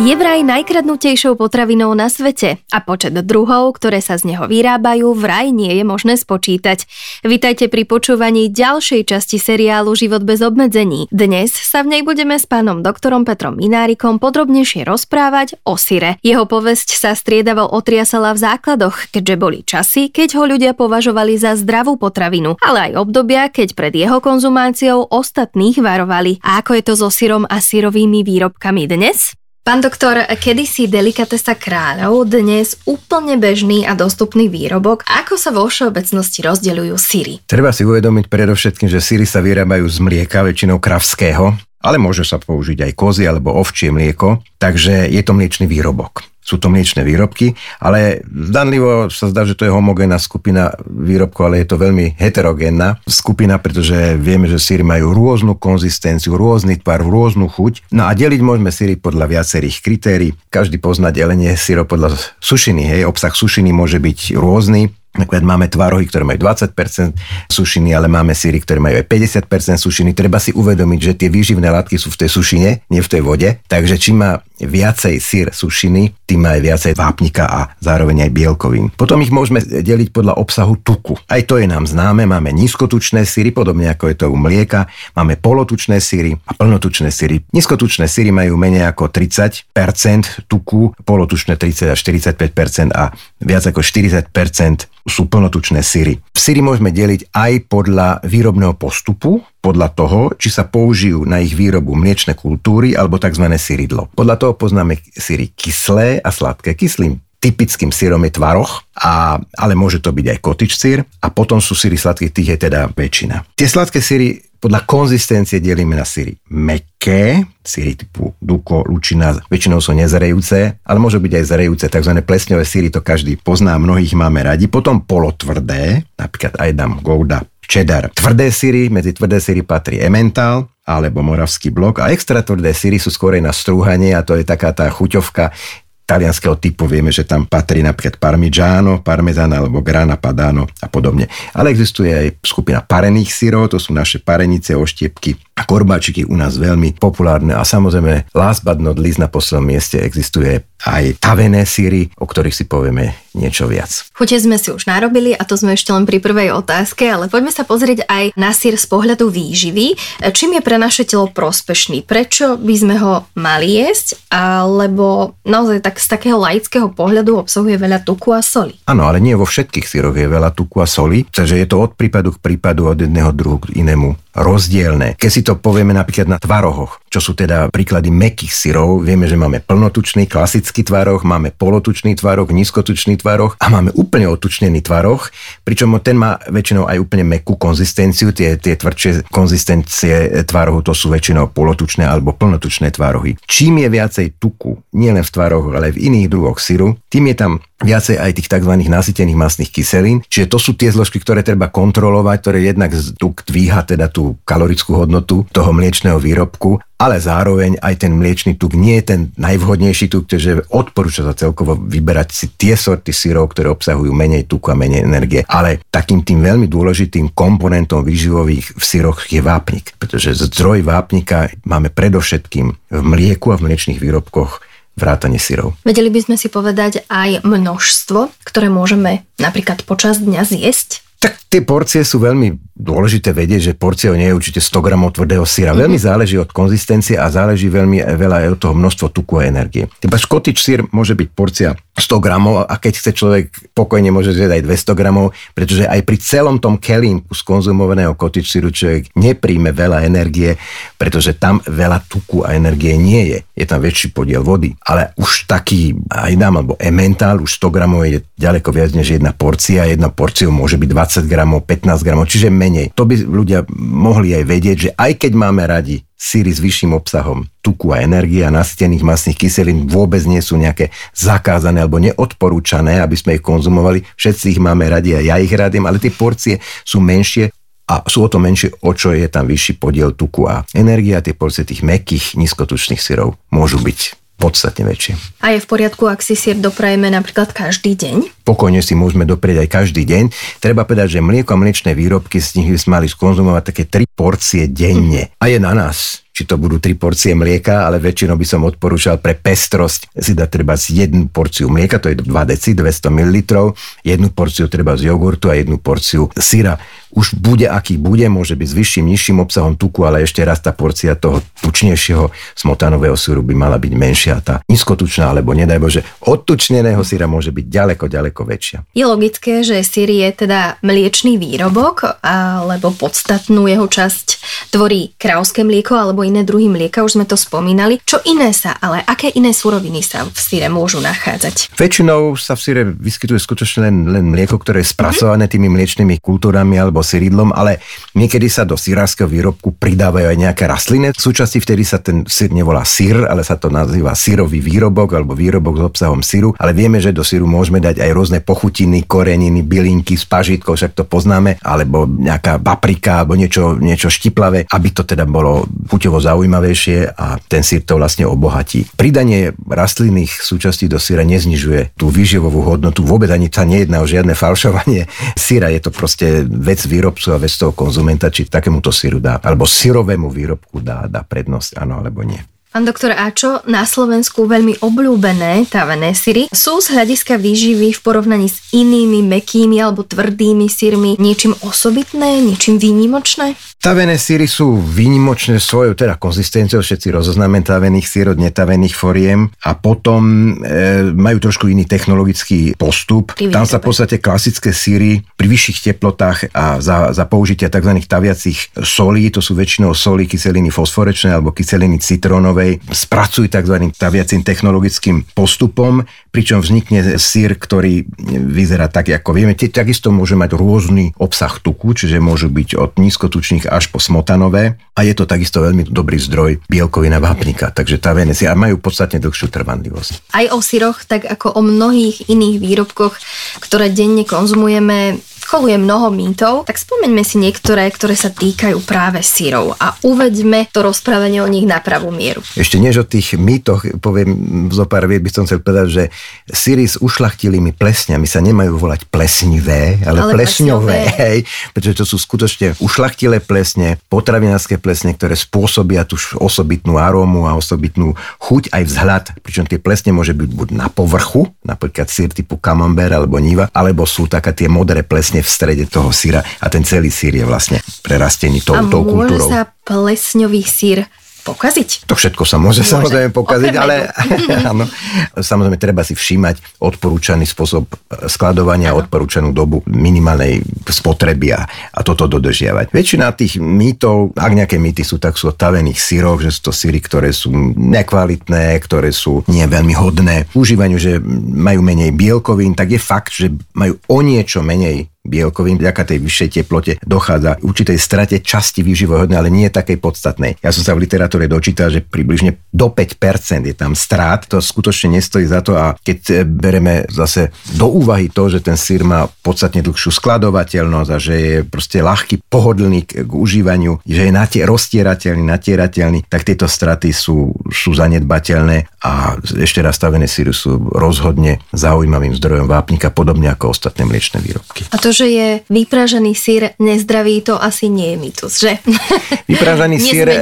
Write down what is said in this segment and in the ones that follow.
Je vraj najkradnutejšou potravinou na svete a počet druhov, ktoré sa z neho vyrábajú, vraj nie je možné spočítať. Vítajte pri počúvaní ďalšej časti seriálu Život bez obmedzení. Dnes sa v nej budeme s pánom doktorom Petrom Minárikom podrobnejšie rozprávať o syre. Jeho povesť sa striedavo otriasala v základoch, keďže boli časy, keď ho ľudia považovali za zdravú potravinu, ale aj obdobia, keď pred jeho konzumáciou ostatných varovali. A ako je to so syrom a syrovými výrobkami dnes? Pán doktor, kedysi delikatesa kráľov, dnes úplne bežný a dostupný výrobok. Ako sa vo všeobecnosti rozdeľujú syry? Treba si uvedomiť predovšetkým, že syry sa vyrábajú z mlieka, väčšinou kravského, ale môže sa použiť aj kozy alebo ovčie mlieko, takže je to mliečný výrobok sú to mliečne výrobky, ale zdanlivo sa zdá, že to je homogénna skupina výrobkov, ale je to veľmi heterogénna skupina, pretože vieme, že síry majú rôznu konzistenciu, rôzny tvar, rôznu chuť. No a deliť môžeme síry podľa viacerých kritérií. Každý pozná delenie syrov podľa sušiny. Hej. Obsah sušiny môže byť rôzny. Napríklad máme tvarohy, ktoré majú 20% sušiny, ale máme síry, ktoré majú aj 50% sušiny. Treba si uvedomiť, že tie výživné látky sú v tej sušine, nie v tej vode. Takže čím má viacej sír sušiny, tým má aj viacej vápnika a zároveň aj bielkovín. Potom ich môžeme deliť podľa obsahu tuku. Aj to je nám známe, máme nízkotučné síry, podobne ako je to u mlieka, máme polotučné síry a plnotučné síry. Nízkotučné síry majú menej ako 30% tuku, polotučné 30 až 45% a viac ako 40% sú plnotučné syry. Syry môžeme deliť aj podľa výrobného postupu, podľa toho, či sa použijú na ich výrobu mliečne kultúry alebo tzv. syridlo. Podľa toho poznáme syry kyslé a sladké. Kyslým typickým syrom je tvaroch, a, ale môže to byť aj kotič syr a potom sú syry sladké, tých je teda väčšina. Tie sladké syry podľa konzistencie delíme na syry meké, syry typu duko, lučina, väčšinou sú nezrejúce, ale môžu byť aj zrejúce, tzv. plesňové syry, to každý pozná, mnohých máme radi. Potom polotvrdé, napríklad aj dám gouda, cheddar. Tvrdé syry, medzi tvrdé syry patrí emmental, alebo moravský blok a extra tvrdé syry sú skôr na strúhanie a to je taká tá chuťovka talianského typu vieme, že tam patrí napríklad parmigiano, parmezán alebo grana padano a podobne. Ale existuje aj skupina parených syrov, to sú naše parenice, oštiepky a korbáčiky u nás veľmi populárne a samozrejme last but not least na poslednom mieste existuje aj tavené síry, o ktorých si povieme niečo viac. Chute sme si už narobili a to sme ešte len pri prvej otázke, ale poďme sa pozrieť aj na sír z pohľadu výživy. Čím je pre naše telo prospešný? Prečo by sme ho mali jesť? Alebo naozaj tak z takého laického pohľadu obsahuje veľa tuku a soli. Áno, ale nie vo všetkých síroch je veľa tuku a soli, takže je to od prípadu k prípadu od jedného druhu k inému rozdielne. Keď si to povieme napríklad na tvarohoch, čo sú teda príklady mekých syrov, vieme, že máme plnotučný klasický tvaroh, máme polotučný tvaroh, nízkotučný tvaroh a máme úplne otučnený tvaroh, pričom ten má väčšinou aj úplne mekú konzistenciu, tie, tie tvrdšie konzistencie tvarohu to sú väčšinou polotučné alebo plnotučné tvarohy. Čím je viacej tuku, nielen v tvarohu, ale v iných druhoch syru, tým je tam viacej aj tých tzv. nasytených masných kyselín. Čiže to sú tie zložky, ktoré treba kontrolovať, ktoré jednak tuk dvíha teda tú kalorickú hodnotu toho mliečného výrobku, ale zároveň aj ten mliečný tuk nie je ten najvhodnejší tuk, takže odporúča sa celkovo vyberať si tie sorty syrov, ktoré obsahujú menej tuku a menej energie. Ale takým tým veľmi dôležitým komponentom výživových v syroch je vápnik, pretože zdroj vápnika máme predovšetkým v mlieku a v mliečných výrobkoch vrátane syrov. Vedeli by sme si povedať aj množstvo, ktoré môžeme napríklad počas dňa zjesť? Tak tie porcie sú veľmi dôležité vedieť, že porciou nie je určite 100 gramov tvrdého syra. Mm-hmm. Veľmi záleží od konzistencie a záleží veľmi veľa aj od toho množstva tuku a energie. Teba škotič sír môže byť porcia 100 gramov a keď chce človek pokojne môže zjesť aj 200 gramov, pretože aj pri celom tom kelímku skonzumovaného kotič síru človek nepríjme veľa energie, pretože tam veľa tuku a energie nie je. Je tam väčší podiel vody. Ale už taký aj dám, alebo ementál, už 100 gramov je ďaleko viac než jedna porcia. Jedna porcia môže byť 20 gramov, 15 gramov, čiže menej. To by ľudia mohli aj vedieť, že aj keď máme radi síry s vyšším obsahom tuku a energie a nasytených masných kyselín vôbec nie sú nejaké zakázané alebo neodporúčané, aby sme ich konzumovali. Všetci ich máme radi a ja ich radím, ale tie porcie sú menšie a sú o to menšie, o čo je tam vyšší podiel tuku a energia. Tie porcie tých mekých, nízkotučných syrov môžu byť podstatne väčšie. A je v poriadku, ak si sír doprajeme napríklad každý deň? Pokojne si môžeme doprieť aj každý deň. Treba povedať, že mlieko a mliečné výrobky z nich by sme mali skonzumovať také 3 porcie denne. A je na nás, či to budú tri porcie mlieka, ale väčšinou by som odporúčal pre pestrosť si dať treba z jednu porciu mlieka, to je 2 deci, 200 ml, jednu porciu treba z jogurtu a jednu porciu syra už bude aký bude, môže byť s vyšším, nižším obsahom tuku, ale ešte raz tá porcia toho tučnejšieho smotanového syru by mala byť menšia. Tá nízkotučná, alebo nedaj Bože, odtučneného syra môže byť ďaleko, ďaleko väčšia. Je logické, že syr je teda mliečný výrobok, alebo podstatnú jeho časť tvorí krávské mlieko alebo iné druhy mlieka, už sme to spomínali. Čo iné sa, ale aké iné suroviny sa v syre môžu nachádzať? Väčšinou sa v syre vyskytuje skutočne len, len mlieko, ktoré je spracované tými mliečnými kultúrami alebo syridlom, ale niekedy sa do syrárskeho výrobku pridávajú aj nejaké rastliny. V súčasti vtedy sa ten syr nevolá syr, ale sa to nazýva syrový výrobok alebo výrobok s obsahom syru, ale vieme, že do syru môžeme dať aj rôzne pochutiny, koreniny, bylinky, spažitko, však to poznáme, alebo nejaká paprika alebo niečo, niečo štiplavé, aby to teda bolo puťovo zaujímavejšie a ten syr to vlastne obohatí. Pridanie rastlinných súčastí do syra neznižuje tú výživovú hodnotu, vôbec ani sa nejedná o žiadne falšovanie syra, je to proste vec výrobcu a vec toho konzumenta, či takémuto syru dá, alebo syrovému výrobku dá, dá prednosť, áno alebo nie. Pán doktor Ačo, na Slovensku veľmi obľúbené távané syry sú z hľadiska výživy v porovnaní s inými mekými alebo tvrdými syrmi niečím osobitné, niečím výnimočné? Tavené síry sú výnimočné svojou teda konzistenciou, všetci rozoznáme tavených sír od netavených foriem a potom e, majú trošku iný technologický postup. Pri Tam sa v podstate klasické síry pri vyšších teplotách a za, za použitia tzv. taviacich solí, to sú väčšinou solí kyseliny fosforečné alebo kyseliny citrónové, Ďalej spracujú tzv. taviacím technologickým postupom, pričom vznikne sír, ktorý vyzerá tak, ako vieme. Takisto môže mať rôzny obsah tuku, čiže môžu byť od nízkotučných až po smotanové a je to takisto veľmi dobrý zdroj bielkovina vápnika, takže tavené si a majú podstatne dlhšiu trvanlivosť. Aj o syroch, tak ako o mnohých iných výrobkoch, ktoré denne konzumujeme, koluje mnoho mýtov, tak spomeňme si niektoré, ktoré sa týkajú práve sírov a uveďme to rozprávanie o nich na pravú mieru. Ešte než o tých mýtoch poviem zo pár vied, by som chcel povedať, že síry s ušlachtilými plesňami sa nemajú volať plesnivé, ale, ale plesňové, hej, pretože to sú skutočne ušlachtilé plesne, potravinárske plesne, ktoré spôsobia tú osobitnú arómu a osobitnú chuť aj vzhľad, pričom tie plesne môže byť buď na povrchu, napríklad sír typu camembert alebo niva, alebo sú také tie modré plesne v strede toho syra a ten celý sír je vlastne prerastený tou, a tou kultúrou. sa plesňový sír pokaziť? To všetko sa môže, môže. samozrejme pokaziť, ale áno, samozrejme treba si všímať odporúčaný spôsob skladovania, ano. odporúčanú dobu minimálnej spotreby a, a toto dodržiavať. Väčšina tých mýtov, ak nejaké mýty sú, tak sú o tavených síroch, že sú to síry, ktoré sú nekvalitné, ktoré sú nie veľmi hodné. Užívaniu, že majú menej bielkovín, tak je fakt, že majú o niečo menej bielkovín, vďaka tej vyššej teplote dochádza k určitej strate časti výživohodnej, ale nie takej podstatnej. Ja som sa v literatúre dočítal, že približne do 5% je tam strát. To skutočne nestojí za to a keď e, bereme zase do úvahy to, že ten sír má podstatne dlhšiu skladovateľnosť a že je proste ľahký, pohodlný k, k užívaniu, že je natie, roztierateľný, natierateľný, tak tieto straty sú, sú zanedbateľné a ešte raz stavené síry sú rozhodne zaujímavým zdrojom vápnika, podobne ako ostatné mliečne výrobky. A to, že je vypražený sír nezdravý, to asi nie je mýtus, že? Vypražený sír e,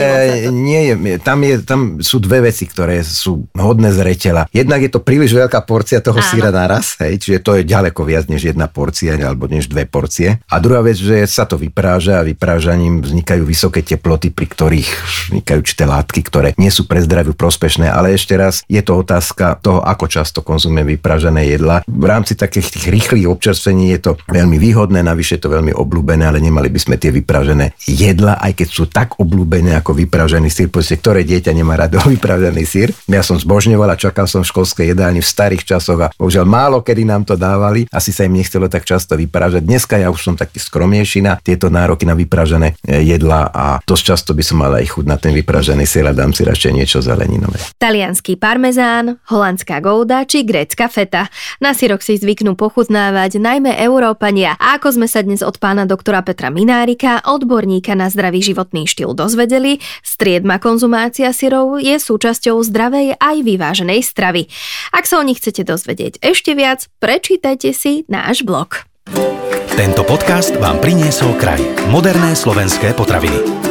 nie je, tam, je, tam sú dve veci, ktoré sú hodné zreteľa. Jednak je to príliš veľká porcia toho Áno. síra naraz, hej, čiže to je ďaleko viac než jedna porcia alebo než dve porcie. A druhá vec, že sa to vypráža a vyprážaním vznikajú vysoké teploty, pri ktorých vznikajú určité látky, ktoré nie sú pre zdraviu prospešné, ale ešte raz je to otázka toho, ako často konzumujeme vyprážané jedla. V rámci takých tých rýchlych občerstvení je to veľmi výhodné, navyše je to veľmi obľúbené, ale nemali by sme tie vypražené jedla, aj keď sú tak obľúbené ako vypražený sír, proste ktoré dieťa nemá rado vypražený sír. Ja som zbožňoval a čakal som v školskej jedálni v starých časoch a bohužiaľ málo kedy nám to dávali, asi sa im nechcelo tak často vypražať. Dneska ja už som taký skromnejší na tieto nároky na vypražené e, jedla a dosť často by som mal aj chuť na ten vypražený sír a dám si radšej niečo zeleninové. Talianský parmezán, holandská gouda či grécka feta. Na syrok si zvyknú pochutnávať najmä Európania zdravia. A ako sme sa dnes od pána doktora Petra Minárika, odborníka na zdravý životný štýl dozvedeli, striedma konzumácia syrov je súčasťou zdravej aj vyváženej stravy. Ak sa o nich chcete dozvedieť ešte viac, prečítajte si náš blog. Tento podcast vám priniesol kraj. Moderné slovenské potraviny.